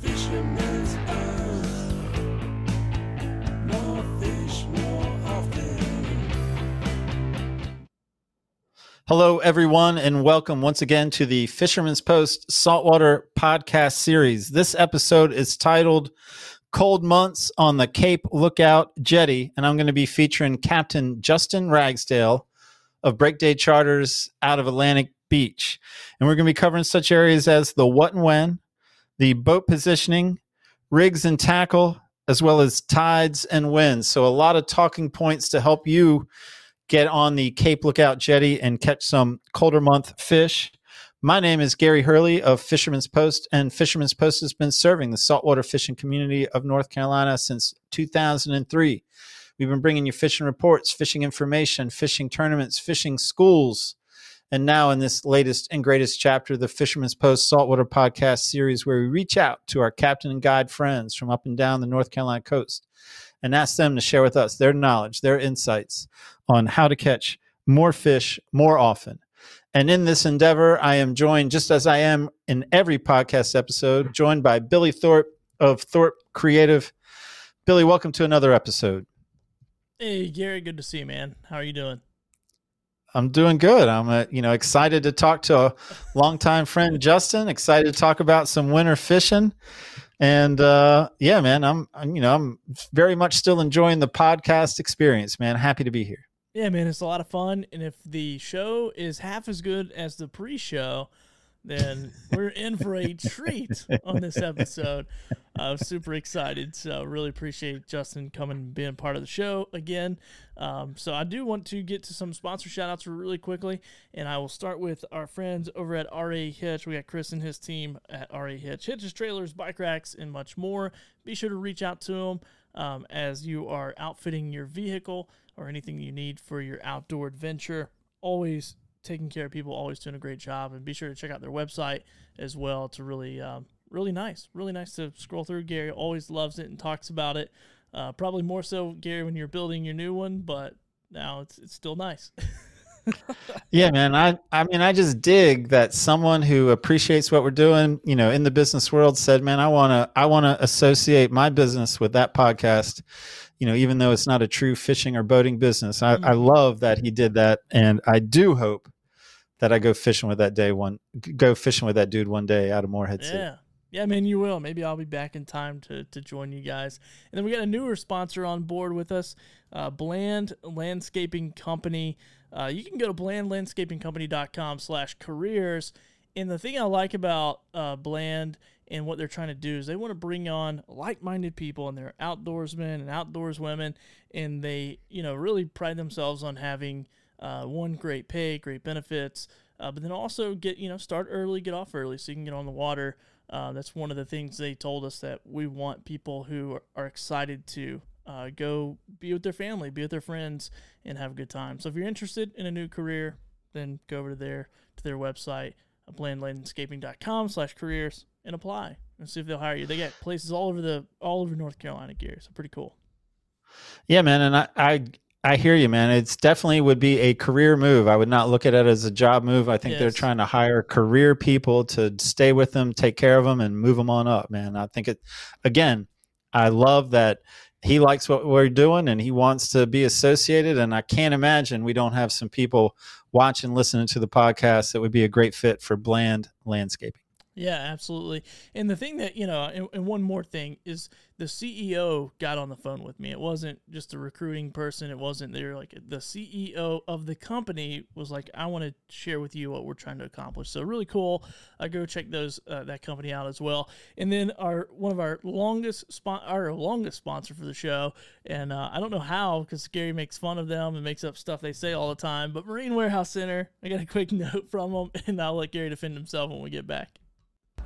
Fisherman's Oath. More fish, more often. Hello, everyone, and welcome once again to the Fisherman's Post Saltwater Podcast Series. This episode is titled Cold Months on the Cape Lookout Jetty, and I'm going to be featuring Captain Justin Ragsdale of Breakday Charters out of Atlantic Beach. And we're going to be covering such areas as the what and when, the boat positioning, rigs and tackle, as well as tides and winds. So, a lot of talking points to help you get on the Cape Lookout Jetty and catch some colder month fish. My name is Gary Hurley of Fisherman's Post, and Fisherman's Post has been serving the saltwater fishing community of North Carolina since 2003. We've been bringing you fishing reports, fishing information, fishing tournaments, fishing schools, and now in this latest and greatest chapter, of the Fisherman's Post Saltwater Podcast series, where we reach out to our captain and guide friends from up and down the North Carolina coast and ask them to share with us their knowledge, their insights on how to catch more fish more often. And in this endeavor, I am joined, just as I am in every podcast episode, joined by Billy Thorpe of Thorpe Creative. Billy, welcome to another episode. Hey Gary, good to see you, man. How are you doing? I'm doing good. I'm uh, you know excited to talk to a longtime friend Justin. Excited to talk about some winter fishing, and uh, yeah, man, I'm, I'm you know I'm very much still enjoying the podcast experience, man. Happy to be here. Yeah, man, it's a lot of fun. And if the show is half as good as the pre-show, then we're in for a treat on this episode. I'm super excited. So really appreciate Justin coming and being part of the show again. Um, so I do want to get to some sponsor shout outs really quickly. And I will start with our friends over at RA Hitch. We got Chris and his team at RA Hitch. Hitches, trailers, bike racks, and much more. Be sure to reach out to them um, as you are outfitting your vehicle or anything you need for your outdoor adventure. Always taking care of people, always doing a great job, and be sure to check out their website as well. To really, um, really nice, really nice to scroll through. Gary always loves it and talks about it. Uh, probably more so, Gary, when you're building your new one, but now it's it's still nice. Yeah, man. I I mean, I just dig that someone who appreciates what we're doing, you know, in the business world said, "Man, I want to I want to associate my business with that podcast." You know, even though it's not a true fishing or boating business, I, I love that he did that, and I do hope that I go fishing with that day one, go fishing with that dude one day out of Morehead City. Yeah. Yeah, man, you will. Maybe I'll be back in time to, to join you guys. And then we got a newer sponsor on board with us, uh, Bland Landscaping Company. Uh, you can go to blandlandscapingcompany.com slash careers. And the thing I like about uh, Bland and what they're trying to do is they want to bring on like-minded people and they're outdoorsmen and outdoors women. And they, you know, really pride themselves on having uh, one great pay, great benefits, uh, but then also get you know start early, get off early, so you can get on the water. Uh, that's one of the things they told us that we want people who are, are excited to uh, go be with their family, be with their friends, and have a good time. So if you're interested in a new career, then go over to their to their website, uh, blandlandscaping.com slash careers, and apply and see if they'll hire you. They got places all over the all over North Carolina, Gary. So pretty cool. Yeah, man, and I, I I hear you, man. It's definitely would be a career move. I would not look at it as a job move. I think they're trying to hire career people to stay with them, take care of them, and move them on up, man. I think it. Again, I love that he likes what we're doing and he wants to be associated. And I can't imagine we don't have some people watching, listening to the podcast that would be a great fit for Bland Landscaping. Yeah, absolutely. And the thing that, you know, and, and one more thing is the CEO got on the phone with me. It wasn't just a recruiting person. It wasn't, they were like, the CEO of the company was like, I want to share with you what we're trying to accomplish. So really cool. I go check those, uh, that company out as well. And then our, one of our longest spon- our longest sponsor for the show. And uh, I don't know how, because Gary makes fun of them and makes up stuff they say all the time, but Marine Warehouse Center, I got a quick note from them and I'll let Gary defend himself when we get back.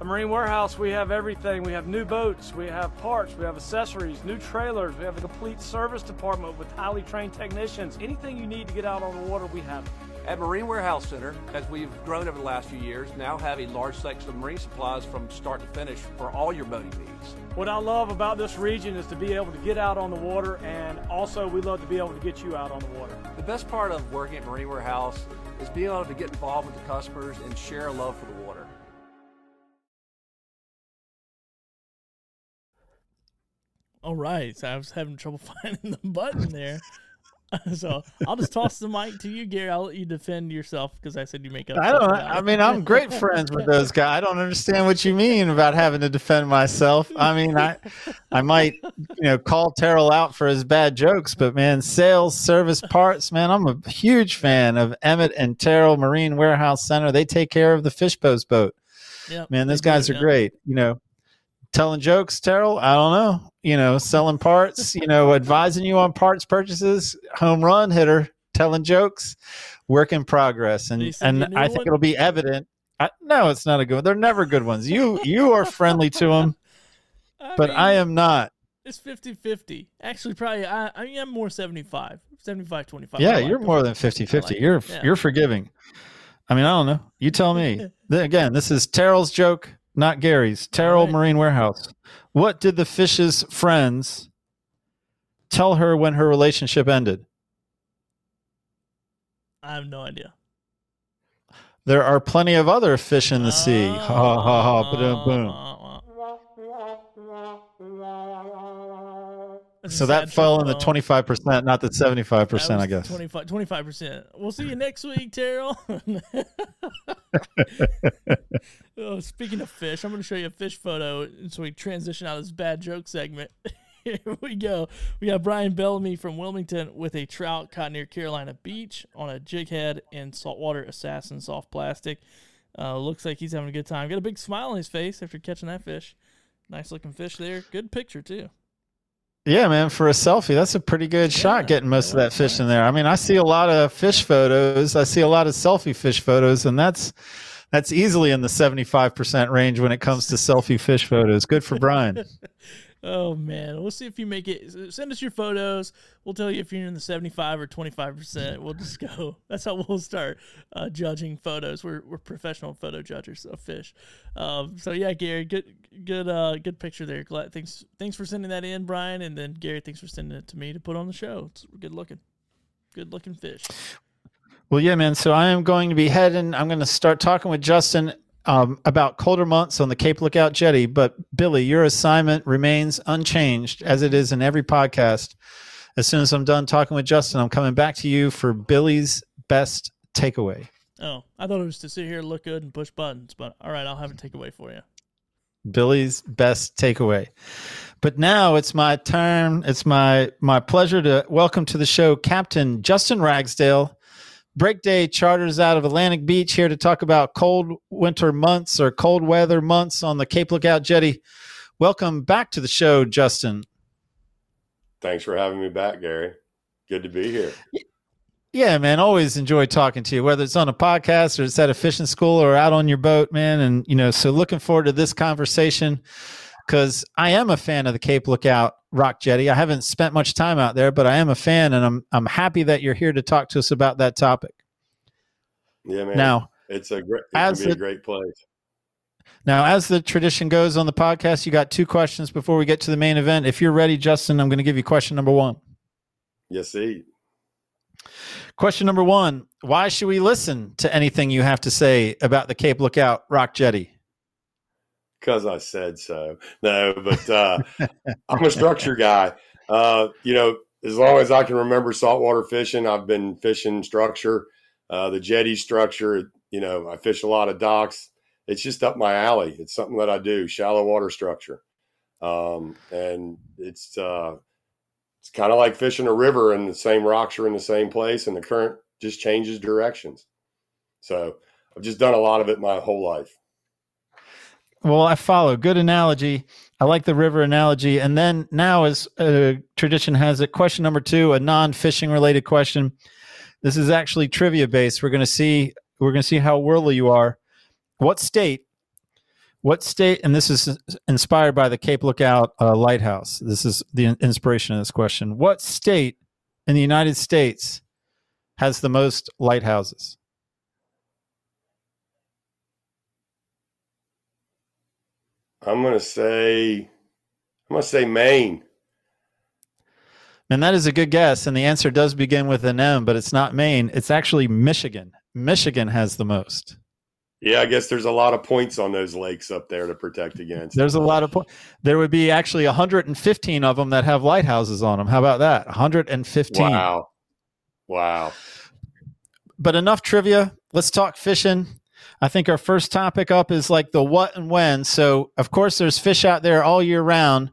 At Marine Warehouse, we have everything. We have new boats, we have parts, we have accessories, new trailers, we have a complete service department with highly trained technicians. Anything you need to get out on the water, we have. At Marine Warehouse Center, as we've grown over the last few years, now have a large section of marine supplies from start to finish for all your boating needs. What I love about this region is to be able to get out on the water, and also we love to be able to get you out on the water. The best part of working at Marine Warehouse is being able to get involved with the customers and share a love for the All right. So I was having trouble finding the button there. so I'll just toss the mic to you, Gary. I'll let you defend yourself because I said you make up. I don't. I mean, I'm great friends with those guys. I don't understand what you mean about having to defend myself. I mean, I, I might, you know, call Terrell out for his bad jokes, but man, sales, service, parts, man, I'm a huge fan of Emmett and Terrell Marine Warehouse Center. They take care of the Fishpost boat. Yep, Man, those do, guys are yeah. great. You know, telling jokes, Terrell. I don't know. You know, selling parts. You know, advising you on parts purchases. Home run hitter. Telling jokes. Work in progress, and and I think one? it'll be evident. I, no, it's not a good. one. They're never good ones. You you are friendly to them, I but mean, I am not. It's 50-50. Actually, probably I, I mean, I'm more 75. 75 25. Yeah, like you're more than 50-50. like you're Yeah. you're forgiving. I mean, I don't know. You tell me. Again, this is Terrell's joke, not Gary's. Terrell right. Marine Warehouse. What did the fish's friends tell her when her relationship ended? I have no idea. There are plenty of other fish in the sea. Ha ha ha ha. Boom boom. So that fell in the twenty five percent, not the seventy five That percent. I was guess. 25 percent. We'll see you next week, Terrell. oh, speaking of fish, I'm going to show you a fish photo, so we transition out of this bad joke segment. Here we go. We got Brian Bellamy from Wilmington with a trout caught near Carolina Beach on a jig head and saltwater assassin soft plastic. Uh, looks like he's having a good time. Got a big smile on his face after catching that fish. Nice looking fish there. Good picture too. Yeah, man, for a selfie, that's a pretty good Yeah, shot getting most of that fish in there. I mean, I see a lot of fish photos. I see a lot of selfie fish photos, and that's that's easily in the 75% range when it comes to selfie fish photos. Good for Brian. Oh man, we'll see if you make it. Send us your photos. We'll tell you if you're in the 75 or 25 percent. We'll just go. That's how we'll start uh, judging photos. We're we're professional photo judges of fish. Um, so yeah, Gary, good good uh, good picture there. Glad thanks thanks for sending that in, Brian, and then Gary, thanks for sending it to me to put on the show. It's good looking, good looking fish. Well, yeah, man. So I am going to be heading. I'm going to start talking with Justin um, about colder months on the Cape Lookout Jetty. But Billy, your assignment remains unchanged as it is in every podcast. As soon as I'm done talking with Justin, I'm coming back to you for Billy's best takeaway. Oh, I thought it was to sit here, look good, and push buttons. But all right, I'll have a takeaway for you. Billy's best takeaway. But now it's my turn. It's my my pleasure to welcome to the show Captain Justin Ragsdale. Break Day charters out of Atlantic Beach here to talk about cold winter months or cold weather months on the Cape Lookout Jetty. Welcome back to the show, Justin. Thanks for having me back, Gary. Good to be here. Yeah, man. Always enjoy talking to you, whether it's on a podcast or it's at a fishing school or out on your boat, man. And, you know, so looking forward to this conversation because I am a fan of the Cape Lookout Rock Jetty. I haven't spent much time out there, but I am a fan and I'm, I'm happy that you're here to talk to us about that topic. Yeah, man. Now, it's a great. It as can be a great place. now, as the tradition goes on the podcast, you got two questions before we get to the main event. If you're ready, Justin, I'm going to give you question number one. Yes, see. Question number one Why should we listen to anything you have to say about the Cape Lookout Rock Jetty? Because I said so. No, but uh, I'm a structure guy. Uh, you know, as long as I can remember saltwater fishing, I've been fishing structure, uh, the jetty structure. You know, I fish a lot of docks. It's just up my alley. It's something that I do, shallow water structure, um, and it's uh, it's kind of like fishing a river, and the same rocks are in the same place, and the current just changes directions. So I've just done a lot of it my whole life. Well, I follow. Good analogy. I like the river analogy. And then now, as uh, tradition has it, question number two, a non-fishing related question. This is actually trivia based. We're going to see. We're going to see how worldly you are. What state? What state? And this is inspired by the Cape Lookout uh, Lighthouse. This is the inspiration of this question. What state in the United States has the most lighthouses? I'm gonna say, I'm gonna say Maine. And that is a good guess. And the answer does begin with an M, but it's not Maine. It's actually Michigan. Michigan has the most. Yeah, I guess there's a lot of points on those lakes up there to protect against. There's a lot of points. there would be actually 115 of them that have lighthouses on them. How about that? 115. Wow. Wow. But enough trivia. Let's talk fishing. I think our first topic up is like the what and when. So, of course, there's fish out there all year round,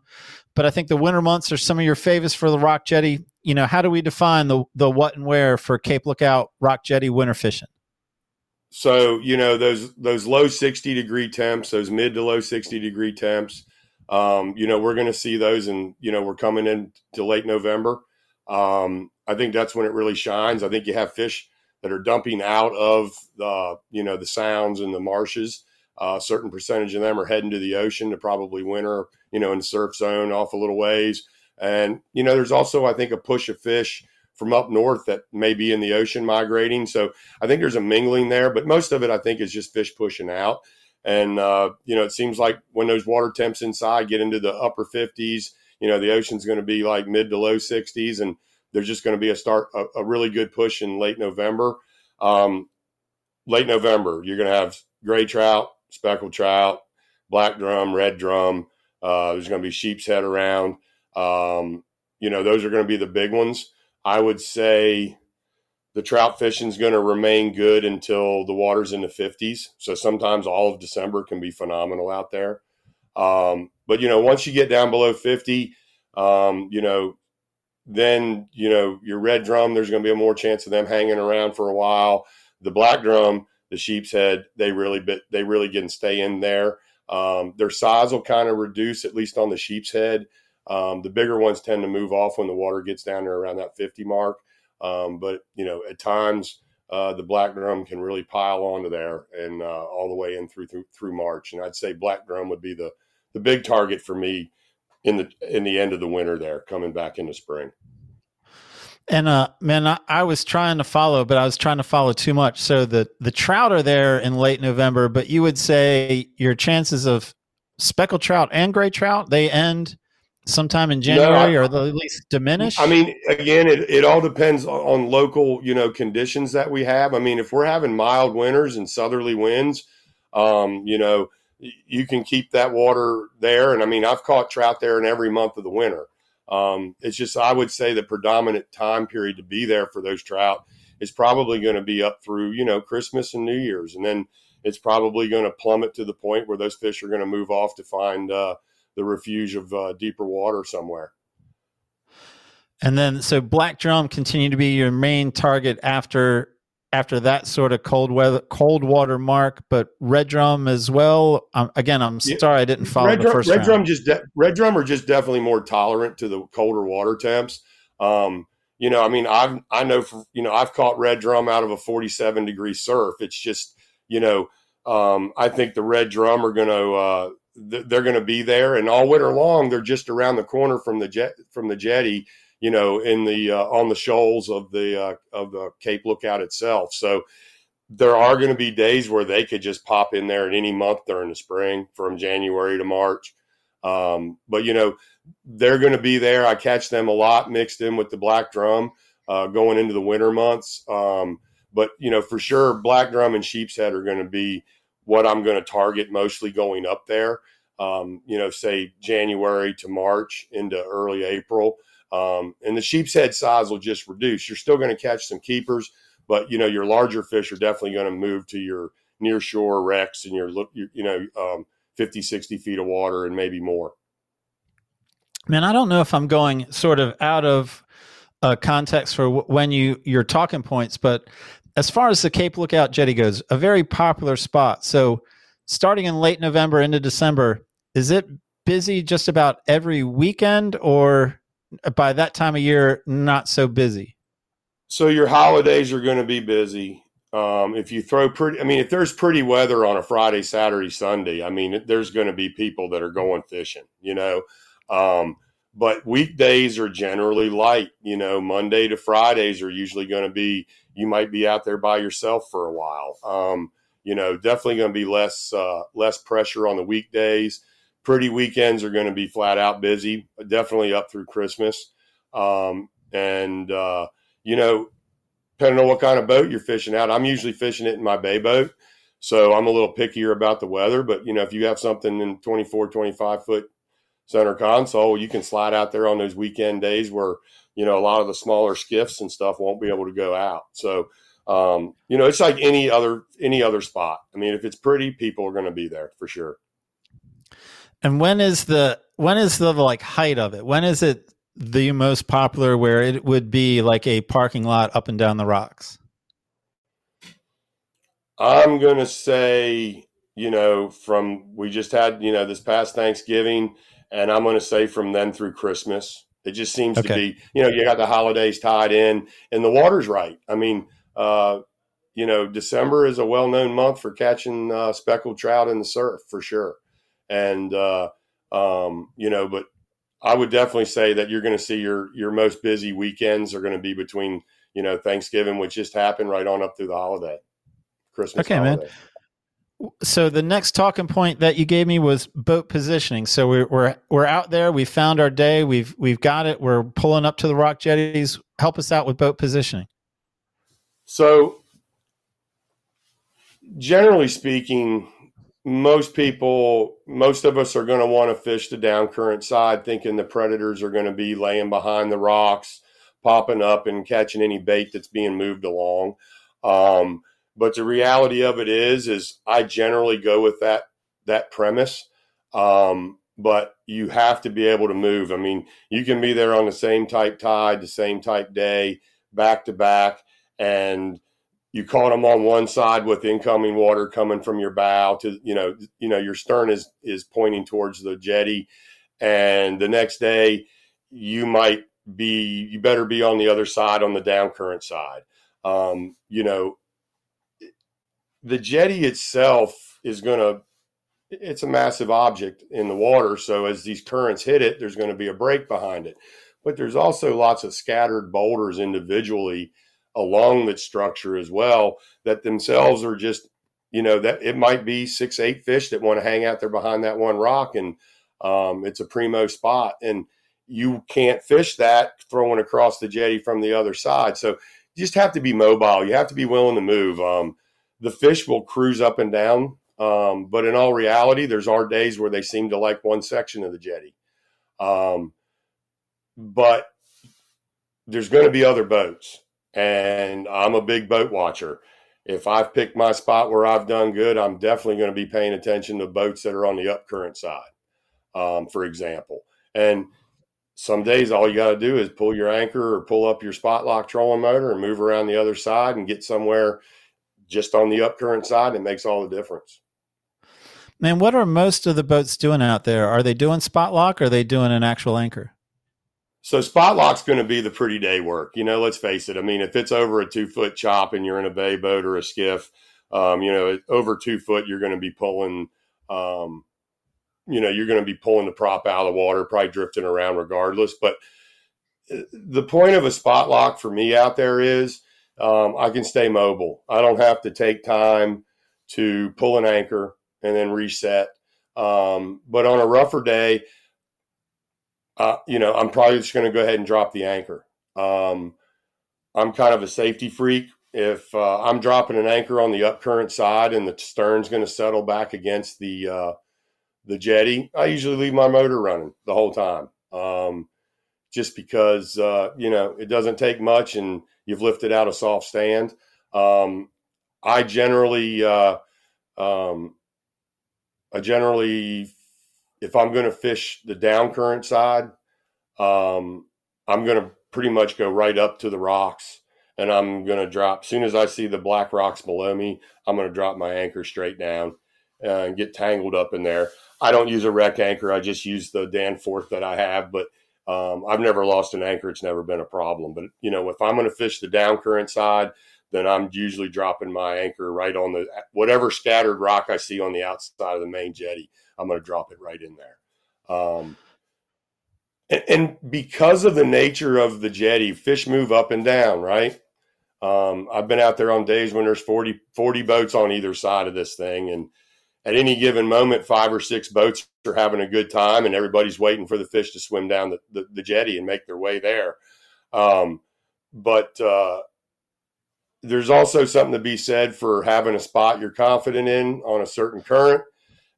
but I think the winter months are some of your favorites for the rock jetty. You know, how do we define the the what and where for Cape Lookout rock jetty winter fishing? So, you know, those those low 60 degree temps, those mid to low 60 degree temps, um, you know, we're going to see those and, you know, we're coming into late November. Um, I think that's when it really shines. I think you have fish that are dumping out of the, you know, the sounds and the marshes. Uh, a certain percentage of them are heading to the ocean to probably winter, you know, in the surf zone off a little ways. And, you know, there's also, I think, a push of fish from up north that may be in the ocean migrating. So I think there's a mingling there, but most of it, I think, is just fish pushing out. And, uh, you know, it seems like when those water temps inside get into the upper 50s, you know, the ocean's going to be like mid to low 60s. And there's just going to be a start, a, a really good push in late November. Um, late November, you're going to have gray trout, speckled trout, black drum, red drum. Uh, there's going to be sheep's head around. Um, you know, those are going to be the big ones. I would say the trout fishing is going to remain good until the water's in the 50s. So sometimes all of December can be phenomenal out there. Um, but, you know, once you get down below 50, um, you know, then, you know, your red drum, there's going to be a more chance of them hanging around for a while. The black drum, the sheep's head, they really, bit, they really can stay in there. Um, their size will kind of reduce, at least on the sheep's head. Um, the bigger ones tend to move off when the water gets down there around that 50 mark. Um, but, you know, at times uh, the black drum can really pile onto there and uh, all the way in through, through through March. And I'd say black drum would be the, the big target for me in the in the end of the winter there, coming back into spring. And uh, man, I, I, was trying to follow, but I was trying to follow too much. So the the trout are there in late November, but you would say your chances of speckled trout and gray trout they end sometime in January, no, I, or at least diminish. I mean, again, it, it all depends on local you know conditions that we have. I mean, if we're having mild winters and southerly winds, um, you know, you can keep that water there. And I mean, I've caught trout there in every month of the winter. Um, it's just, I would say the predominant time period to be there for those trout is probably going to be up through, you know, Christmas and New Year's. And then it's probably going to plummet to the point where those fish are going to move off to find uh, the refuge of uh, deeper water somewhere. And then, so black drum continue to be your main target after after that sort of cold weather, cold water mark, but red drum as well. Um, again, I'm Yeah. sorry I didn't follow red the drum, first red round. drum just de- red drum are just definitely more tolerant to the colder water temps. Um, you know, I mean, I've I know for, you know I've caught red drum out of a 47 degree surf. It's just you know um, I think the red drum are going to uh, th- they're going to be there, and all winter long they're just around the corner from the jet from the jetty. You know, in the uh, on the shoals of the uh, of the Cape Lookout itself. So there are going to be days where they could just pop in there at any month during the spring from January to March. Um, but you know, they're going to be there. I catch them a lot mixed in with the black drum uh, going into the winter months. Um, but you know, for sure, black drum and sheep's head are going to be what I'm going to target mostly going up there. Um, you know, say January to March into early April. Um, and the sheep's head size will just reduce. You're still going to catch some keepers, but you know your larger fish are definitely going to move to your near shore wrecks and your look, you, know, um, 50, 60 feet of water and maybe more. Man, I don't know if I'm going sort of out of uh, context for w- when you your talking points, but as far as the Cape Lookout Jetty goes, a very popular spot. So, starting in late November into December, is it busy just about every weekend, or by that time of year not so busy? So your holidays are going to be busy. Um, if you throw pretty, I mean, if there's pretty weather on a Friday, Saturday, Sunday, I mean, there's going to be people that are going fishing, you know. Um, but weekdays are generally light, you know. Monday to Fridays are usually going to be. You might be out there by yourself for a while. Um, you know, definitely going to be less uh, less pressure on the weekdays. Pretty weekends are going to be flat out busy. Definitely up through Christmas, um, and uh, you know, depending on what kind of boat you're fishing out. I'm usually fishing it in my bay boat. So I'm a little pickier about the weather, but you know, if you have something in 24, 25 foot center console, you can slide out there on those weekend days where, you know, a lot of the smaller skiffs and stuff won't be able to go out. So, um, you know, it's like any other, any other spot. I mean, if it's pretty, people are going to be there for sure. And when is the when is the like height of it? When is it the most popular where it would be like a parking lot up and down the rocks? I'm going to say, you know, from we just had, you know, this past Thanksgiving, and I'm going to say from then through Christmas. It just seems to be, you know, you got the holidays tied in, and the water's right. I mean, uh, you know, December is a well-known month for catching uh, speckled trout in the surf for sure, and uh, um, you know, but I would definitely say that you're going to see your your most busy weekends are going to be between, you know, Thanksgiving, which just happened, right on up through the holiday, Christmas. Okay, man. So the next talking point that you gave me was boat positioning. So we're we're we're out there. We found our day. We've we've got it. We're pulling up to the rock jetties. Help us out with boat positioning. So, generally speaking, most people, most of us are going to want to fish the down current side, thinking the predators are going to be laying behind the rocks, popping up and catching any bait that's being moved along. Um, but the reality of it is, is I generally go with that that premise. Um, but you have to be able to move. I mean, you can be there on the same type tide, the same type day, back to back, and you caught them on one side with incoming water coming from your bow to you know you know your stern is is pointing towards the jetty. And the next day you might be you better be on the other side on the down current side. Um, you know the jetty itself is going to it's a massive object in the water. So as these currents hit it there's going to be a break behind it. But there's also lots of scattered boulders individually along the structure as well that themselves are just you know that it might be six eight fish that want to hang out there behind that one rock and um, it's a primo spot. And you can't fish that throwing across the jetty from the other side. So you just have to be mobile. You have to be willing to move. Um, the fish will cruise up and down um, but in all reality there's our days where they seem to like one section of the jetty. Um, but there's going to be other boats and I'm a big boat watcher. If I've picked my spot where I've done good, I'm definitely going to be paying attention to boats that are on the up current side, um, for example. And some days, all you got to do is pull your anchor or pull up your spot lock trolling motor and move around the other side and get somewhere just on the up current side. It makes all the difference. Man, what are most of the boats doing out there? Are they doing spot lock or are they doing an actual anchor? So spot lock's going to be the pretty day work. You know, let's face it. I mean, if it's over a two foot chop and you're in a bay boat or a skiff, um, you know, over two foot, you're going to be pulling, um, you know, you're going to be pulling the prop out of the water, probably drifting around regardless. But uh, the point of a spot lock for me out there is um, I can stay mobile. I don't have to take time to pull an anchor and then reset. Um, but on a rougher day, uh, you know, I'm probably just going to go ahead and drop the anchor. Um, I'm kind of a safety freak. If uh, I'm dropping an anchor on the up current side and the stern's going to settle back against the uh, the jetty, I usually leave my motor running the whole time. Um, just because uh, you know it doesn't take much, and you've lifted out a soft stand. Um, I generally, uh, um, I generally if I'm going to fish the down current side, um, I'm going to pretty much go right up to the rocks and I'm going to drop. As soon as I see the black rocks below me, I'm going to drop my anchor straight down and get tangled up in there. I don't use a wreck anchor. I just use the Danforth that I have, but um, I've never lost an anchor. It's never been a problem. But, you know, if I'm going to fish the down current side, then I'm usually dropping my anchor right on the whatever scattered rock I see on the outside of the main jetty. I'm going to drop it right in there. Um, and, and because of the nature of the jetty, fish move up and down, right? Um, I've been out there on days when there's 40, 40 boats on either side of this thing. And at any given moment, five or six boats are having a good time and everybody's waiting for the fish to swim down the, the, the jetty and make their way there. Um, but uh, there's also something to be said for having a spot you're confident in on a certain current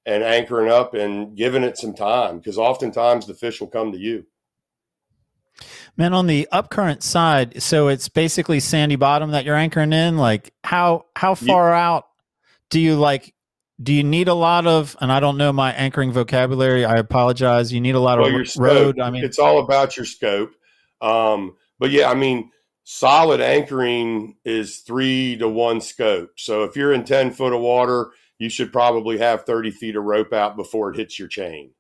and anchoring up and giving it some time because oftentimes the fish will come to you. Man, on the upcurrent side, so it's basically sandy bottom that you're anchoring in. Like how how far out do you like do you need a lot of and I don't know my anchoring vocabulary. I apologize. You need a lot Well, of your scope, road. I mean it's all about your scope. Um, but yeah, I mean, solid anchoring is three to one scope. So if you're in 10 foot of water, you should probably have 30 feet of rope out before it hits your chain.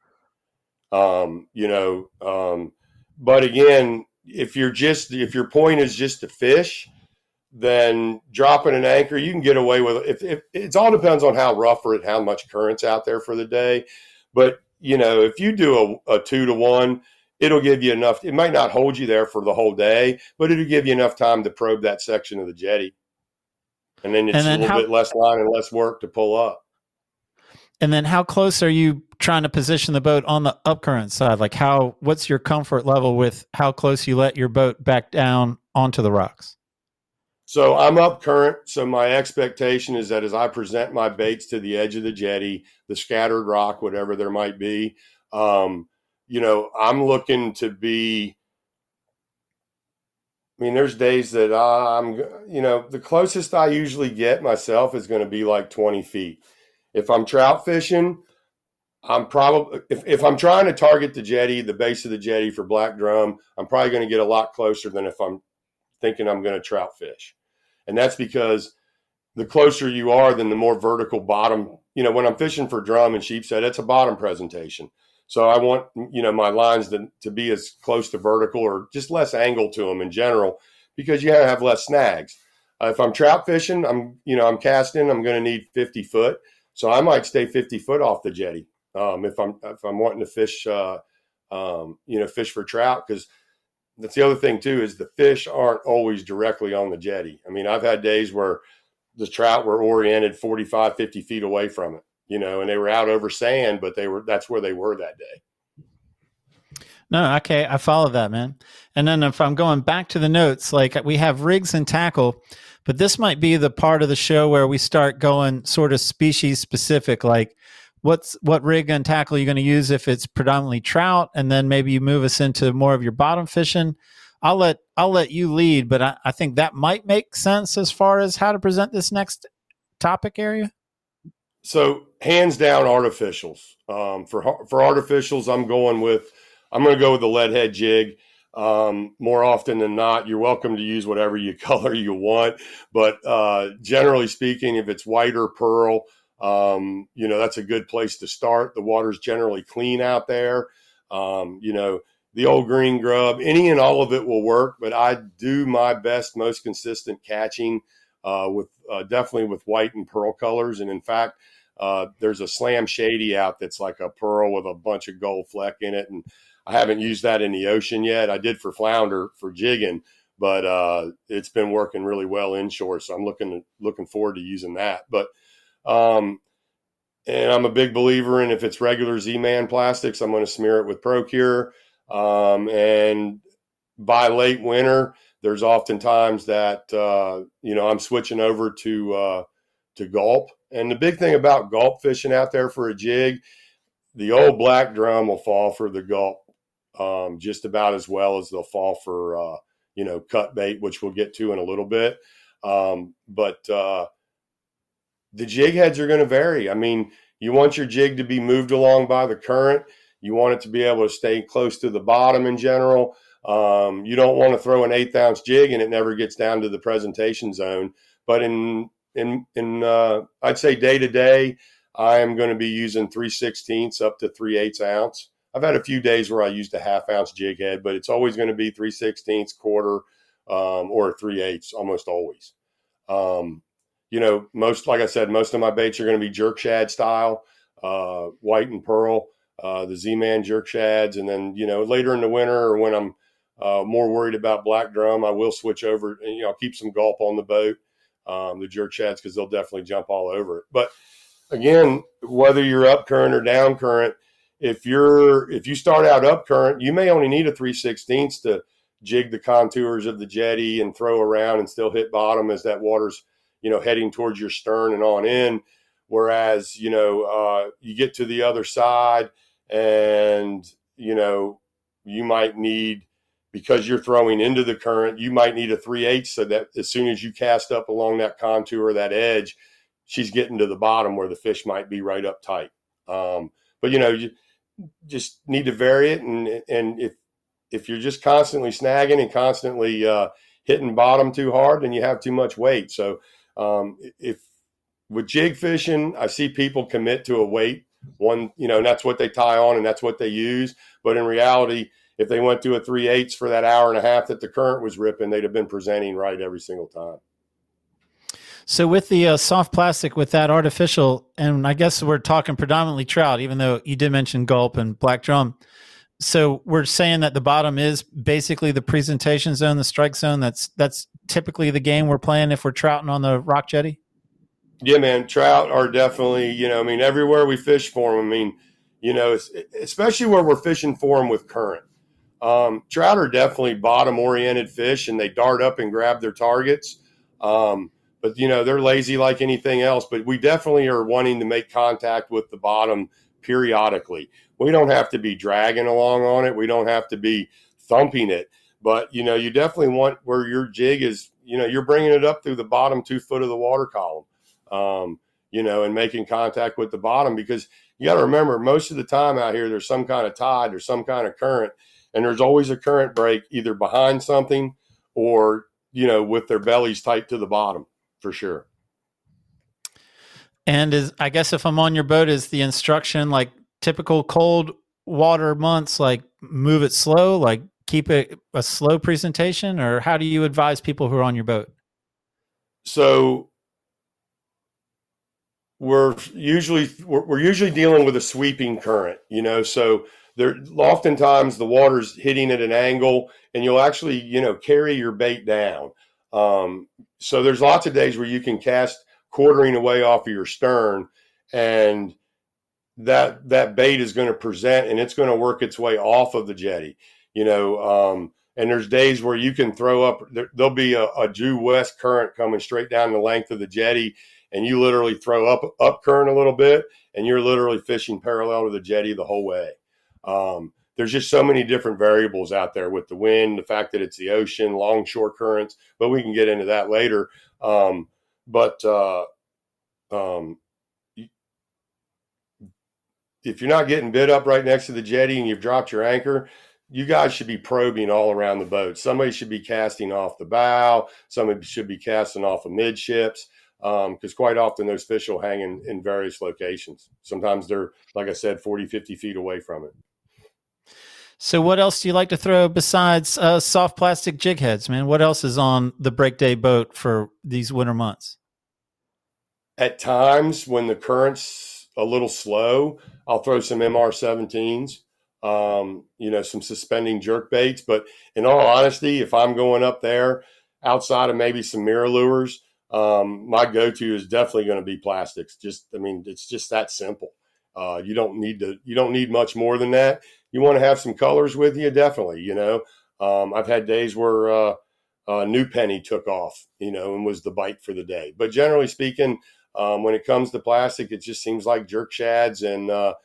Um, you know, um, but again, if you're just, if your point is just to fish, then dropping an anchor, you can get away with it. If, if it all depends on how rough or how much current's out there for the day. But, you know, if you do a, a two to one, it'll give you enough. It might not hold you there for the whole day, but it'll give you enough time to probe that section of the jetty. And then it's And then a little how- bit less line and less work to pull up. and then how close are you trying to position the boat on the upcurrent side? Like how what's your comfort level with how close you let your boat back down onto the rocks? So I'm up current. So my expectation is that as I present my baits to the edge of the jetty, the scattered rock, whatever there might be, um, you know, I'm looking to be. I mean, there's days that I'm, you know, the closest I usually get myself is going to be like 20 feet. If I'm trout fishing, I'm probably if, if I'm trying to target the jetty, the base of the jetty for black drum, I'm probably going to get a lot closer than if I'm thinking I'm going to trout fish. And that's because the closer you are, then the more vertical bottom. You know, when I'm fishing for drum and sheepshead, it's a bottom presentation. So I want you know my lines to, to be as close to vertical or just less angle to them in general because you have less snags. Uh, if I'm trout fishing, I'm you know I'm casting, I'm going to need 50 foot, so I might stay 50 foot off the jetty um, if I'm if I'm wanting to fish, uh, um, you know, fish for trout because that's the other thing too is the fish aren't always directly on the jetty. I mean, I've had days where the trout were oriented 45, 50 feet away from it, you know, and they were out over sand, but they were that's where they were that day. No, okay, I follow that, man. And then if I'm going back to the notes, like we have rigs and tackle, but this might be the part of the show where we start going sort of species specific, like what's what rig and tackle are you going to use if it's predominantly trout, and then maybe you move us into more of your bottom fishing. I'll let I'll let you lead, but I, I think that might make sense as far as how to present this next topic area. So hands down, artificials. Um, for for artificials, I'm going with I'm going to go with the lead head jig. Um, more often than not, you're welcome to use whatever you color you want, but uh, generally speaking, if it's white or pearl, um, you know that's a good place to start. The water's generally clean out there. Um, you know the old green grub, any and all of it will work, but I do my best, most consistent catching uh, with uh, definitely with white and pearl colors, and in fact. Uh, there's a slam shady out that's like a pearl with a bunch of gold fleck in it, and I haven't used that in the ocean yet. I did for flounder for jigging, but uh, it's been working really well inshore. So I'm looking looking forward to using that. But um, and I'm a big believer in if it's regular Z-Man plastics, I'm going to smear it with ProCure. Um, and by late winter, there's oftentimes that uh, you know I'm switching over to uh, to gulp. And the big thing about gulp fishing out there for a jig, the old black drum will fall for the gulp um, just about as well as they'll fall for uh, you know cut bait, which we'll get to in a little bit. Um, but uh, the jig heads are going to vary. I mean, you want your jig to be moved along by the current. You want it to be able to stay close to the bottom in general. Um, you don't want to throw an eighth ounce jig and it never gets down to the presentation zone. But in in in uh, I'd say day to day, I am going to be using three sixteenths up to three eighths ounce. I've had a few days where I used a half ounce jig head, but it's always going to be three sixteenths, quarter, um, or three eighths, almost always. Um, you know, most like I said, most of my baits are going to be jerk shad style, uh, white and pearl, uh, the Z-Man jerk shads, and then you know later in the winter or when I'm uh, more worried about black drum, I will switch over. And, you know, keep some gulp on the boat, um, the jerk shads, because they'll definitely jump all over it. But again, whether you're up current or down current, if you're if you start out up current, you may only need a three sixteenths to jig the contours of the jetty and throw around and still hit bottom as that water's you know heading towards your stern and on in. Whereas you know uh, you get to the other side and you know you might need because you're throwing into the current, you might need a three eight so that as soon as you cast up along that contour, that edge, she's getting to the bottom where the fish might be right up tight. Um, but you know, you just need to vary it, and and if if you're just constantly snagging and constantly uh, hitting bottom too hard, then you have too much weight. So um, if with jig fishing, I see people commit to a weight one, you know, and that's what they tie on and that's what they use. But in reality, if they went to a three eighths for that hour and a half that the current was ripping, they'd have been presenting right every single time. So with the uh, soft plastic, with that artificial, and I guess we're talking predominantly trout, even though you did mention gulp and black drum. So we're saying that the bottom is basically the presentation zone, the strike zone. That's that's typically the game we're playing if we're trouting on the rock jetty. Yeah, man, trout are definitely you know. I mean, everywhere we fish for them. I mean, you know, especially where we're fishing for them with current. Um, trout are definitely bottom oriented fish, and they dart up and grab their targets. Um, but you know they're lazy like anything else. But we definitely are wanting to make contact with the bottom periodically. We don't have to be dragging along on it. We don't have to be thumping it. But you know you definitely want where your jig is. You know you're bringing it up through the bottom two foot of the water column. Um, you know, and making contact with the bottom because you got to remember most of the time out here there's some kind of tide or some kind of current, and there's always a current break either behind something or you know with their bellies tight to the bottom for sure. And is I guess if I'm on your boat, is the instruction like typical cold water months, like move it slow, like keep it a slow presentation, or how do you advise people who are on your boat? So we're usually we're, usually dealing with a sweeping current, you know. So there oftentimes the water's hitting at an angle, and you'll actually you know carry your bait down. Um, so there's lots of days where you can cast quartering away off of your stern, and that that bait is going to present and it's going to work its way off of the jetty. You know, um, and there's days where you can throw up. There, will be a, a due west current coming straight down the length of the jetty, and you literally throw up up current a little bit, and you're literally fishing parallel to the jetty the whole way. Um, there's just so many different variables out there with the wind, the fact that it's the ocean, longshore currents, but we can get into that later. Um, but uh, um, if you're not getting bit up right next to the jetty and you've dropped your anchor, you guys should be probing all around the boat. Somebody should be casting off the bow. Somebody should be casting off amidships because um, quite often those fish will hang in, in various locations. Sometimes they're, like I said, 40, 50 feet away from it. So, what else do you like to throw besides uh, soft plastic jig heads, man? What else is on the break day boat for these winter months? At times, when the current's a little slow, I'll throw some MR17s, um, you know, some suspending jerk baits. But in all honesty, if I'm going up there outside of maybe some MirrOlures, um, my go-to is definitely going to be plastics. Just, I mean, it's just that simple. Uh, you don't need to, you don't need much more than that you want to have some colors with you, definitely. You know, um, I've had days where uh, uh, new penny took off, you know, and was the bite for the day. But generally speaking, um, when it comes to plastic, it just seems like jerk shads, and uh,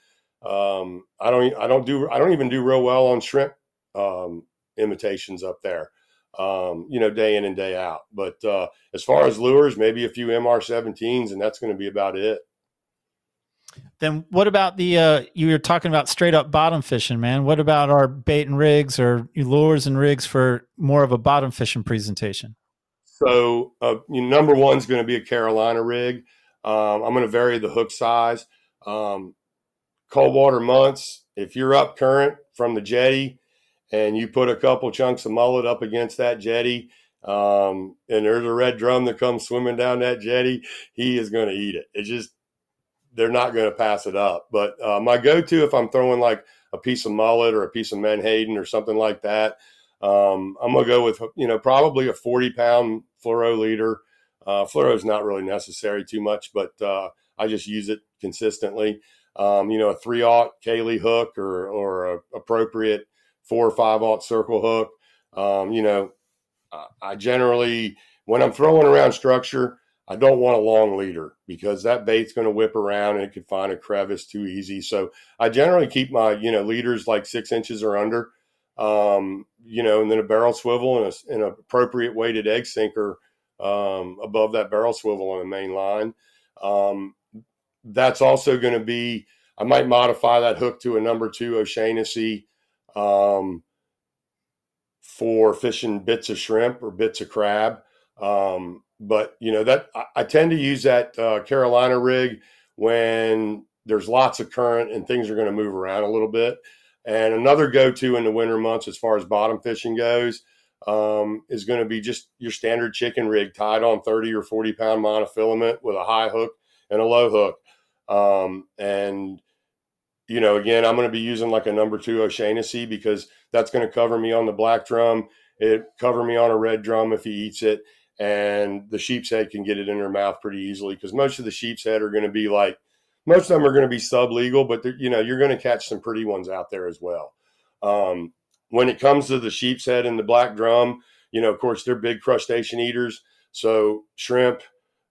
um, I don't, I don't do, I don't even do real well on shrimp um, imitations up there. Um, you know, day in and day out. But uh, as far as lures, maybe a few MR17s, and that's going to be about it. Then what about the uh you were talking about straight up bottom fishing, man? What about our bait and rigs or lures and rigs for more of a bottom fishing presentation? So uh, number one's going to be a Carolina rig. Um, I'm going to vary the hook size. Um, cold water months, if you're up current from the jetty and you put a couple chunks of mullet up against that jetty, um, and there's a red drum that comes swimming down that jetty, he is going to eat it. It just they're not going to pass it up. But uh, my go-to if I'm throwing like a piece of mullet or a piece of menhaden or something like that, um, I'm gonna go with you know probably a 40 pound fluoro leader. Uh, fluoro is not really necessary too much, but uh, I just use it consistently. Um, you know, a three aught Kahle hook or or a appropriate four or five aught circle hook. Um, you know, I generally when I'm throwing around structure, I don't want a long leader because that bait's going to whip around and it could find a crevice too easy. So I generally keep my you know leaders like six inches or under, um, you know, and then a barrel swivel and a, an appropriate weighted egg sinker um, above that barrel swivel on the main line. Um, that's also going to be. I might modify that hook to a number two O'Shaughnessy um, for fishing bits of shrimp or bits of crab. Um, but you know that I, I tend to use that uh, Carolina rig when there's lots of current and things are going to move around a little bit. And another go-to in the winter months, as far as bottom fishing goes, um, is going to be just your standard chicken rig tied on 30 or 40 pound monofilament with a high hook and a low hook. Um, and you know, again, I'm going to be using like a number two O'Shaughnessy because that's going to cover me on the black drum. It cover me on a red drum if he eats it, and the sheepshead can get it in their mouth pretty easily because most of the sheepshead are going to be like most of them are going to be sub legal, but you know you're going to catch some pretty ones out there as well. Um, when it comes to the sheepshead and the black drum, you know, of course, they're big crustacean eaters. So shrimp,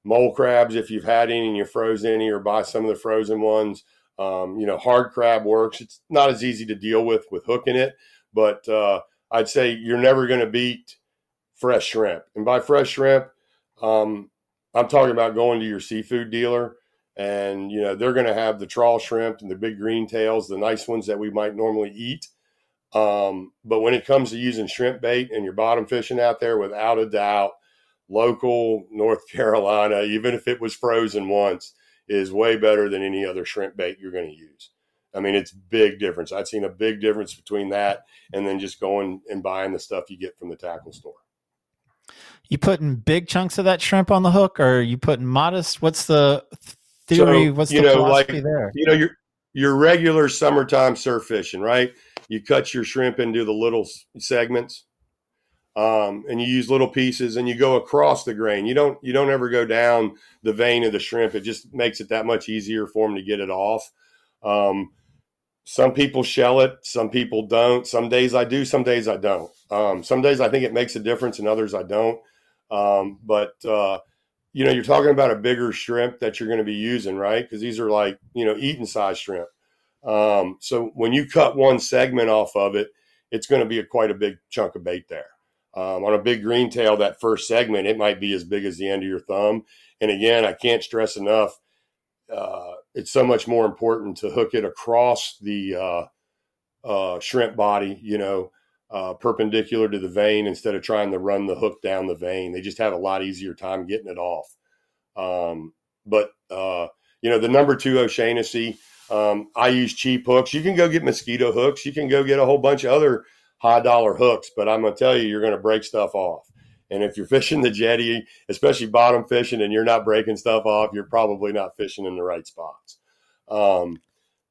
mole crabs, if you've had any and you froze any, or buy some of the frozen ones. Um, you know, hard crab works. It's not as easy to deal with with hooking it, but uh, I'd say you're never going to beat fresh shrimp. And by fresh shrimp, um, I'm talking about going to your seafood dealer, and you know they're going to have the trawl shrimp and the big green tails, the nice ones that we might normally eat. Um, but when it comes to using shrimp bait and you're bottom fishing out there, without a doubt, local North Carolina, even if it was frozen once, is way better than any other shrimp bait you're going to use. I mean, it's big difference. I've seen a big difference between that and then just going and buying the stuff you get from the tackle store. You putting big chunks of that shrimp on the hook, or you putting modest? What's the theory? So, What's you the know, philosophy like, there? You know, your your regular summertime surf fishing, right? You cut your shrimp into the little segments, um, and you use little pieces, and you go across the grain. You don't you don't ever go down the vein of the shrimp. It just makes it that much easier for them to get it off. Um, some people shell it, some people don't. Some days I do, some days I don't. Um, some days I think it makes a difference, and others I don't. Um, but uh, you know, you're talking about a bigger shrimp that you're going to be using, right? Because these are like you know eating size shrimp. Um, so when you cut one segment off of it, it's going to be a, quite a big chunk of bait there. Um, on a big green tail, that first segment, it might be as big as the end of your thumb. And again, I can't stress enough. Uh, it's so much more important to hook it across the uh, uh, shrimp body, you know, uh, perpendicular to the vein instead of trying to run the hook down the vein. They just have a lot easier time getting it off. Um, but uh, you know, the number two O'Shaughnessy, um, I use cheap hooks. You can go get mosquito hooks. You can go get a whole bunch of other high dollar hooks, but I'm gonna tell you, you're gonna break stuff off. And if you're fishing the jetty, especially bottom fishing, and you're not breaking stuff off, you're probably not fishing in the right spots. Um,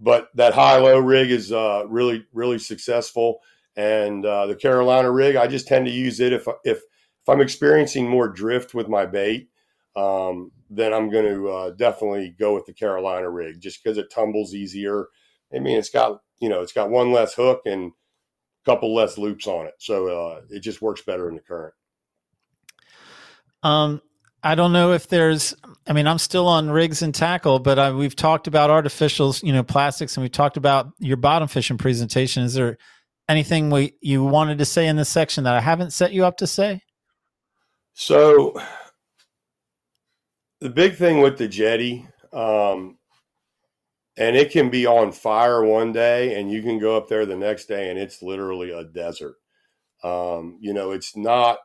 but that high low rig is uh, really really successful, and uh, the Carolina rig, I just tend to use it if if if I'm experiencing more drift with my bait, um, then I'm going to uh, definitely go with the Carolina rig just because it tumbles easier. I mean, it's got you know it's got one less hook and a couple less loops on it, so uh, it just works better in the current. Um, I don't know if there's. I mean, I'm still on rigs and tackle, but I, we've talked about artificials, you know, plastics, and we've talked about your bottom fishing presentation. Is there anything we you wanted to say in this section that I haven't set you up to say? So the big thing with the jetty, um, and it can be on fire one day, and you can go up there the next day, and it's literally a desert. Um, you know, it's not.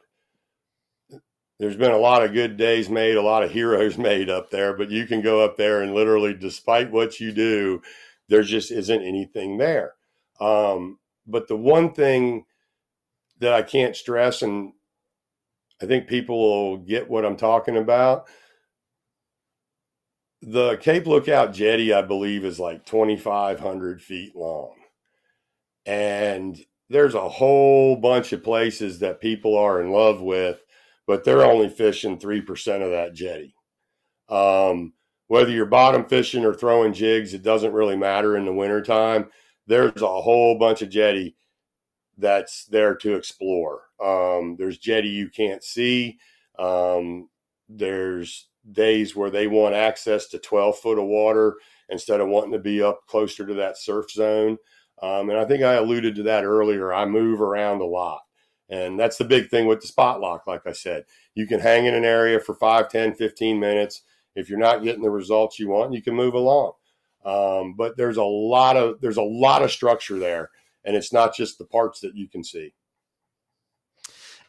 There's been a lot of good days made, a lot of heroes made up there, but you can go up there and literally, despite what you do, there just isn't anything there. Um, but the one thing that I can't stress, and I think people will get what I'm talking about. The Cape Lookout jetty, I believe, is like 2,500 feet long. And there's a whole bunch of places that people are in love with, but they're only fishing 3% of that jetty. Um, whether you're bottom fishing or throwing jigs, it doesn't really matter in the wintertime. There's a whole bunch of jetty that's there to explore. Um, there's jetty you can't see. Um, there's days where they want access to 12 foot of water instead of wanting to be up closer to that surf zone. Um, and I think I alluded to that earlier. I move around a lot. And that's the big thing with the spot lock. Like I said, you can hang in an area for 5, 10, 15 minutes. If you're not getting the results you want, you can move along. Um, but there's a lot of there's a lot of structure there, and it's not just the parts that you can see.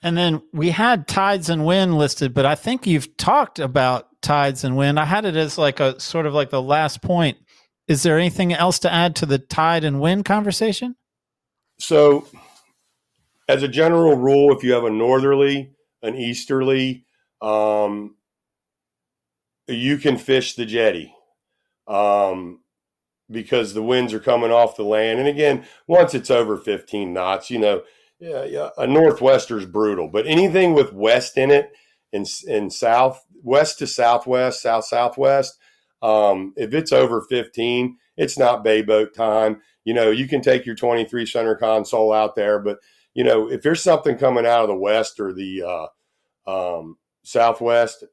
And then we had tides and wind listed, but I think you've talked about tides and wind. I had it as like a sort of like the last point. Is there anything else to add to the tide and wind conversation? So, as a general rule, if you have a northerly, an easterly, um, you can fish the jetty um, because the winds are coming off the land. And again, once it's over 15 knots, you know, yeah, yeah, a brutal, but anything with west in it and in south, west to southwest, south southwest, um, if it's over 15, it's not bay boat time. You know, you can take your 23 center console out there, but you know, if there's something coming out of the west or the uh, um, southwest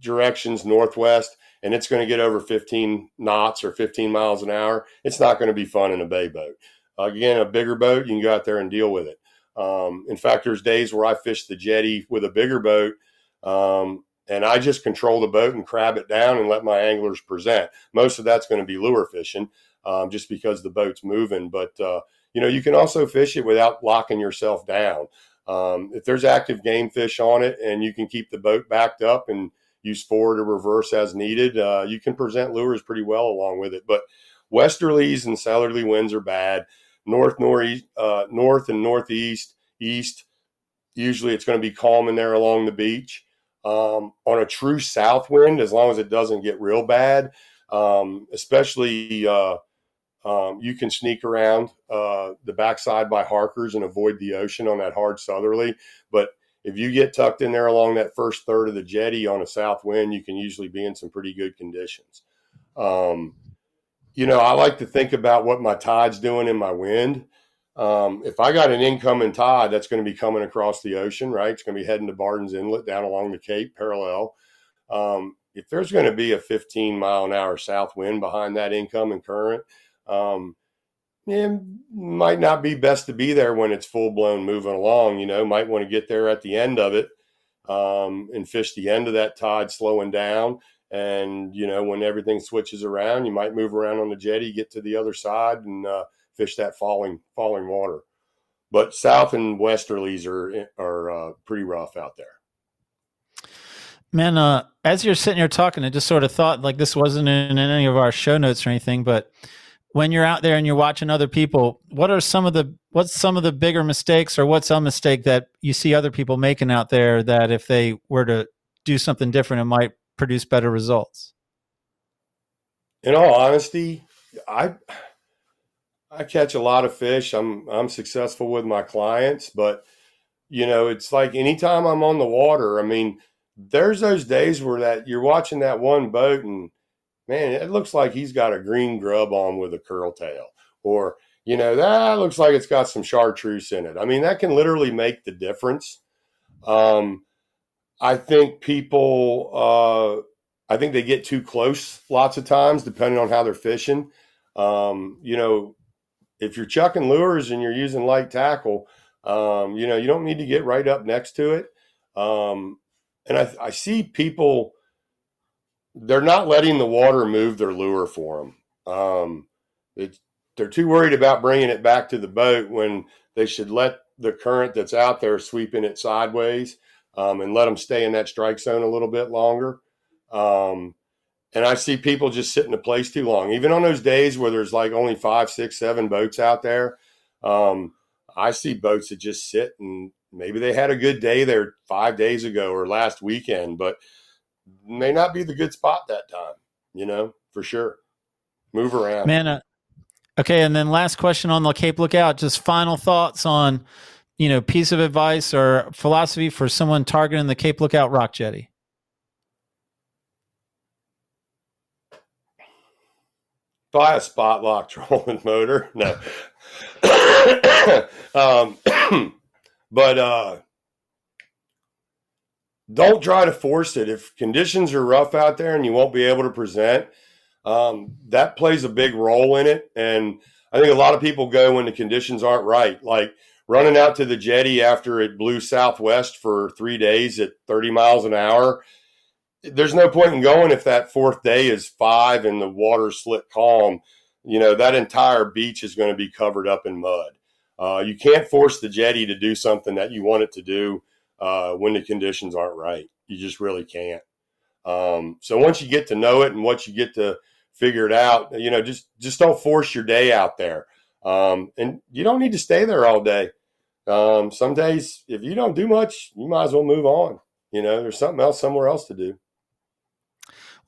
directions, northwest, and it's going to get over 15 knots or 15 miles an hour, it's not going to be fun in a bay boat. Again, a bigger boat, you can go out there and deal with it. Um, in fact, there's days where I fish the jetty with a bigger boat, um, and I just control the boat and crab it down and let my anglers present. Most of that's going to be lure fishing, um, just because the boat's moving. But uh, you know, you can also fish it without locking yourself down. Um, if there's active game fish on it, and you can keep the boat backed up and use forward or reverse as needed, uh, you can present lures pretty well along with it. But westerlies and southerly winds are bad north, north, uh, north and northeast, east. Usually it's going to be calm in there along the beach. Um, on a true south wind, as long as it doesn't get real bad, um, especially uh, um, you can sneak around uh, the backside by Harkers and avoid the ocean on that hard southerly. But if you get tucked in there along that first third of the jetty on a south wind, you can usually be in some pretty good conditions. Um, you know, I like to think about what my tide's doing in my wind. Um, if I got an incoming tide that's going to be coming across the ocean, right? It's going to be heading to Barden's Inlet down along the Cape parallel. Um, if there's going to be a 15 mile an hour south wind behind that incoming current, um, it might not be best to be there when it's full blown moving along. You know, might want to get there at the end of it um, and fish the end of that tide slowing down. And you know, when everything switches around, you might move around on the jetty, get to the other side, and uh, fish that falling falling water. But south and westerlies are are uh, pretty rough out there. Man, uh, as you're sitting here talking, I just sort of thought like this wasn't in any of our show notes or anything, but when you're out there and you're watching other people, what are some of the what's some of the bigger mistakes or what's a mistake that you see other people making out there that if they were to do something different, it might produce better results? In all honesty, I I catch a lot of fish. I'm I'm successful with my clients, but you know, it's like anytime I'm on the water, I mean, there's those days where that you're watching that one boat and man, it looks like he's got a green grub on with a curl tail. Or, you know, that looks like it's got some chartreuse in it. I mean, that can literally make the difference. Um, I think people, uh, I think they get too close lots of times, depending on how they're fishing. Um, you know, if you're chucking lures and you're using light tackle, um, you know, you don't need to get right up next to it. Um, and I, I see people, they're not letting the water move their lure for them. Um, they're too worried about bringing it back to the boat when they should let the current that's out there sweeping it sideways um, and let them stay in that strike zone a little bit longer. Um, and I see people just sit in a place too long, even on those days where there's like only five, six, seven boats out there. Um, I see boats that just sit and maybe they had a good day there five days ago or last weekend, but may not be the good spot that time, you know, for sure. Move around. Man, uh, okay. And then last question on the Cape Lookout, just final thoughts on you know, piece of advice or philosophy for someone targeting the Cape Lookout rock jetty? Buy a spot lock trolling motor. No. Um, but uh, don't try to force it. If conditions are rough out there and you won't be able to present, um, that plays a big role in it. And I think a lot of people go when the conditions aren't right, like running out to the jetty after it blew southwest for three days at 30 miles an hour. There's no point in going if that fourth day is five and the water slit calm. You know, that entire beach is going to be covered up in mud. Uh, you can't force the jetty to do something that you want it to do uh, when the conditions aren't right. You just really can't. Um, so once you get to know it and once you get to figure it out, you know, just just don't force your day out there. Um, and you don't need to stay there all day. Um, some days, if you don't do much, you might as well move on. You know, there's something else somewhere else to do.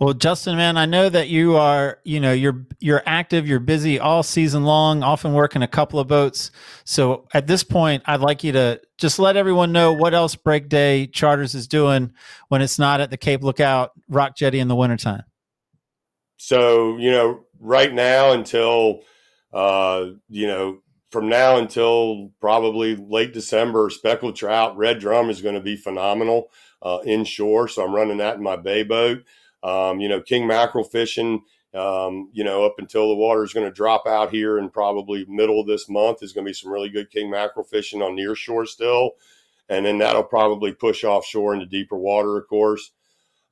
Well, Justin, man, I know that you are, you know, you're you're active, you're busy all season long, often working a couple of boats. So at this point, I'd like you to just let everyone know what else Break Day Charters is doing when it's not at the Cape Lookout Rock Jetty in the wintertime. So, you know, right now until uh, you know, from now until probably late December, speckled trout, red drum is going to be phenomenal uh, inshore. So I'm running that in my bay boat. Um, you know, king mackerel fishing, um, you know, up until the water is going to drop out here and probably middle of this month is going to be some really good king mackerel fishing on near shore still. And then that'll probably push offshore into deeper water, of course.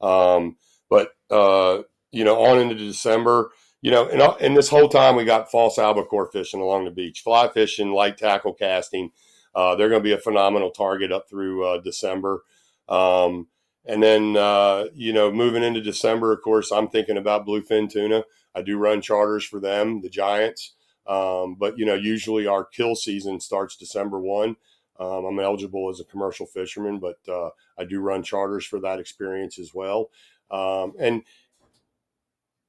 Um, but, uh, you know, on into December, you know, and, and this whole time we got false albacore fishing along the beach, fly fishing, light tackle casting. Uh, they're going to be a phenomenal target up through uh, December. Um, and then, uh, you know, moving into December, of course, I'm thinking about bluefin tuna. I do run charters for them, the Giants. Um, but, you know, usually our kill season starts December 1. Um, I'm eligible as a commercial fisherman, but uh, I do run charters for that experience as well. Um, and,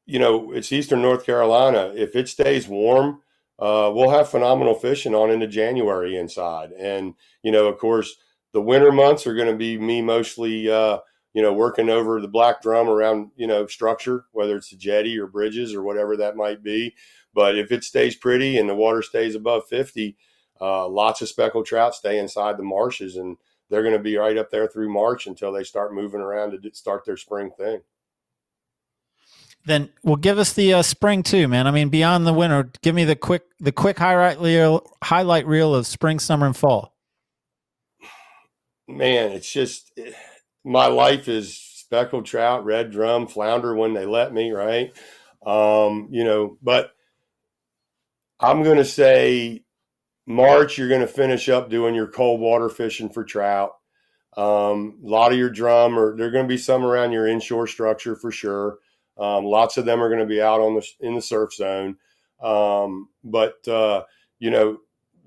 you know, it's Eastern North Carolina. If it stays warm, uh, we'll have phenomenal fishing on into January inside. And, you know, of course, the winter months are going to be me mostly, uh, you know, working over the black drum around, you know, structure, whether it's a jetty or bridges or whatever that might be. But if it stays pretty and the water stays above 50, uh, lots of speckled trout stay inside the marshes and they're going to be right up there through March until they start moving around to start their spring thing. Then, well, give us the uh, spring too, man. I mean, beyond the winter, give me the quick, the quick highlight reel, highlight reel of spring, summer, and fall. Man, it's just my life is speckled trout, red drum, flounder when they let me, right? Um, you know, but I'm going to say March, you're going to finish up doing your cold water fishing for trout. Um, a lot of your drum, or there are going to be some around your inshore structure for sure. Um, lots of them are going to be out on the in the surf zone. Um, but uh, you know,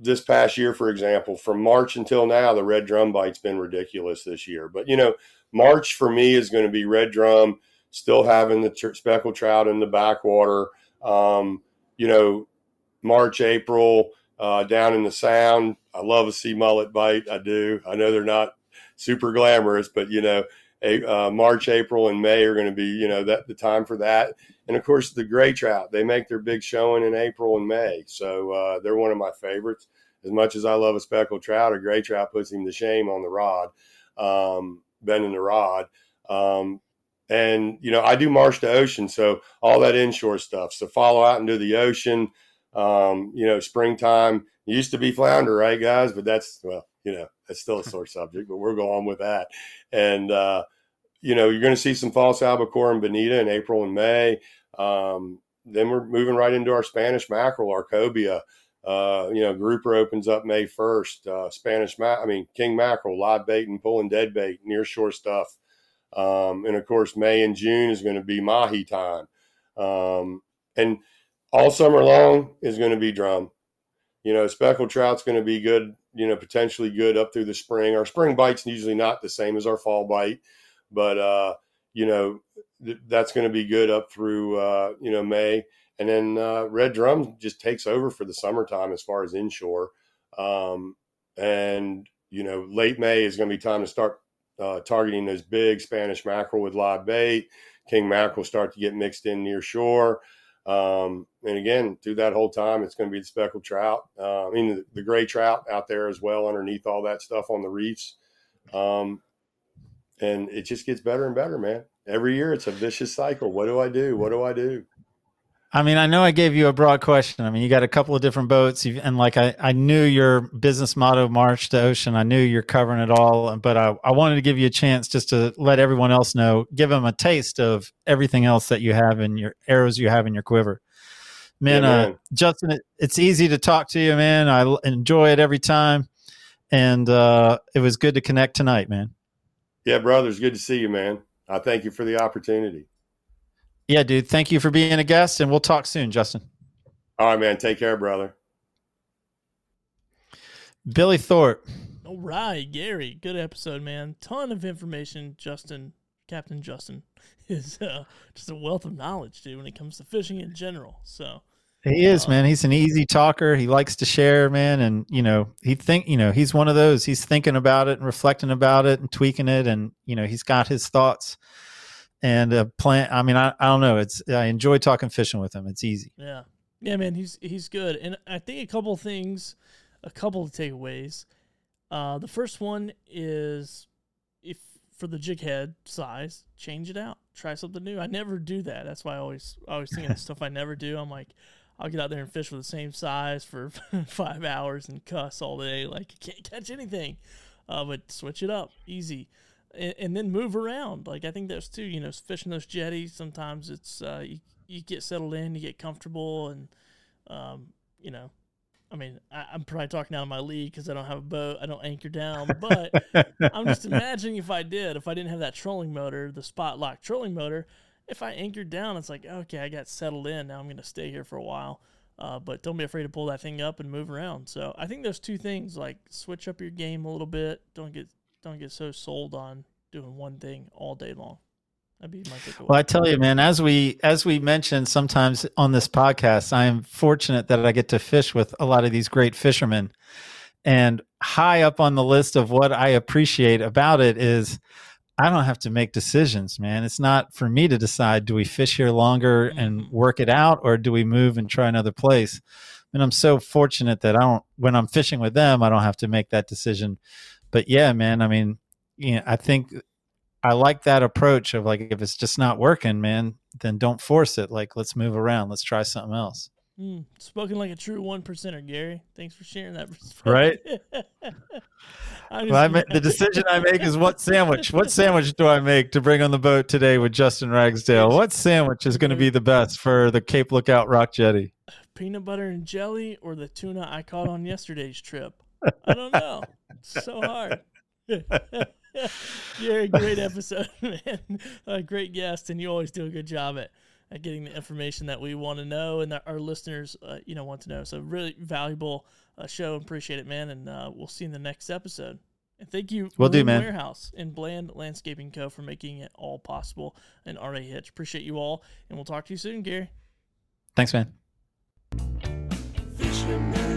this past year, for example, from March until now, the red drum bite's been ridiculous this year. But you know, March for me is going to be red drum, still having the tr- speckled trout in the backwater. Um, you know, March, April, uh, down in the sound. I love a sea mullet bite. I do. I know they're not super glamorous, but you know, a, uh, March, April, and May are going to be, you know, that the time for that. And of course, the gray trout, they make their big showing in April and May. So uh, they're one of my favorites. As much as I love a speckled trout, a gray trout puts him to shame on the rod, um, bending the rod. Um, and, you know, I do marsh to ocean. So all that inshore stuff. So follow out into the ocean. Um, you know, springtime used to be flounder, right, guys? But that's, well, you know, that's still a sore subject, but we're going with that. And, uh, you know, you're going to see some false albacore and bonita in April and May. Um, then we're moving right into our Spanish mackerel, our cobia. Uh, you know, grouper opens up May 1st. Uh, Spanish, ma- I mean, king mackerel, live bait and pulling dead bait, near shore stuff. Um, and of course, May and June is going to be mahi time. Um, and all summer long is going to be drum. You know, speckled trout's going to be good, you know, potentially good up through the spring. Our spring bite's usually not the same as our fall bite, but, uh, you know, th- that's going to be good up through, uh, you know, May. And then uh, red drum just takes over for the summertime as far as inshore. Um, and, you know, late May is going to be time to start uh, targeting those big Spanish mackerel with live bait. King mackerel start to get mixed in near shore. Um, and again, through that whole time, it's going to be the speckled trout. Uh, I mean, the, the gray trout out there as well, underneath all that stuff on the reefs. Um, and it just gets better and better, man. Every year, it's a vicious cycle. What do I do? What do I do? I mean, I know I gave you a broad question. I mean, you got a couple of different boats, you've- and like I, I knew your business motto, Marsh to Ocean. I knew you're covering it all, but I, I wanted to give you a chance just to let everyone else know, give them a taste of everything else that you have in your arrows you have in your quiver. Man, Yeah, uh. Justin, it, it's easy to talk to you, man. I enjoy it every time, and uh, it was good to connect tonight, man. Yeah, brothers, good to see you, man. I thank you for the opportunity. Yeah, dude. Thank you for being a guest, and we'll talk soon, Justin. All right, man. Take care, brother. Billy Thorpe. All right, Gary, good episode, man. Ton of information. Justin, Captain Justin, is uh, just a wealth of knowledge, dude, when it comes to fishing in general. So, He is, Uh, man. He's an easy talker. He likes to share, man, and you know, he think, you know, he's one of those. He's thinking about it and reflecting about it and tweaking it, and you know, he's got his thoughts and a plan. I mean, I, I don't know. It's I enjoy talking fishing with him. It's easy. yeah, yeah, man, he's he's good, and I think a couple things, a couple of takeaways. Uh, the first one is if for the jig head size, change it out, try something new. I never do that. That's why I always I always think of stuff I never do. I'm like, I'll get out there and fish with the same size for five hours and cuss all day, like I can't catch anything. Uh, but switch it up, easy, and, and then move around. Like I think there's too, you know, fishing those jetties. Sometimes it's uh, you, you get settled in, you get comfortable, and um, you know, I mean, I, I'm probably talking out of my league because I don't have a boat, I don't anchor down, but I'm just imagining if I did, if I didn't have that trolling motor, the spot lock trolling motor, if I anchored down, it's like, okay, I got settled in. Now I'm going to stay here for a while. Uh, but don't be afraid to pull that thing up and move around. So I think those two things, like switch up your game a little bit. Don't get don't get so sold on doing one thing all day long. That'd be my takeaway. Well, I tell you, man, as we as we mentioned sometimes on this podcast, I am fortunate that I get to fish with a lot of these great fishermen. And high up on the list of what I appreciate about it is I don't have to make decisions, man. It's not for me to decide do we fish here longer and Mhm. work it out or do we move and try another place? And I'm so fortunate that I don't when I'm fishing with them, I don't have to make that decision. But yeah, man, I mean, you know, I think I like that approach of like if it's just not working, man, then don't force it. Like let's move around. Let's try something else. Mm, spoken like a true one percenter, Gary. Thanks for sharing that. Right. Well, I just- ma- the decision I make is what sandwich. What sandwich do I make to bring on the boat today with Justin Ragsdale? What sandwich is going to be the best for the Cape Lookout Rock Jetty? peanut butter and jelly or the tuna I caught on yesterday's trip. I don't know. It's so hard. You're a great episode, man. A great guest, and you always do a good job at, at getting the information that we want to know and that our listeners, uh, you know, want to know. So really valuable uh, show. Appreciate it, man. And uh, we'll see you in the next episode. And thank you, Will do, Maroon man. Warehouse and Bland Landscaping Co. for making it all possible. And RA Hitch, appreciate you all, and we'll talk to you soon, Gary. Thanks, man. Fisherman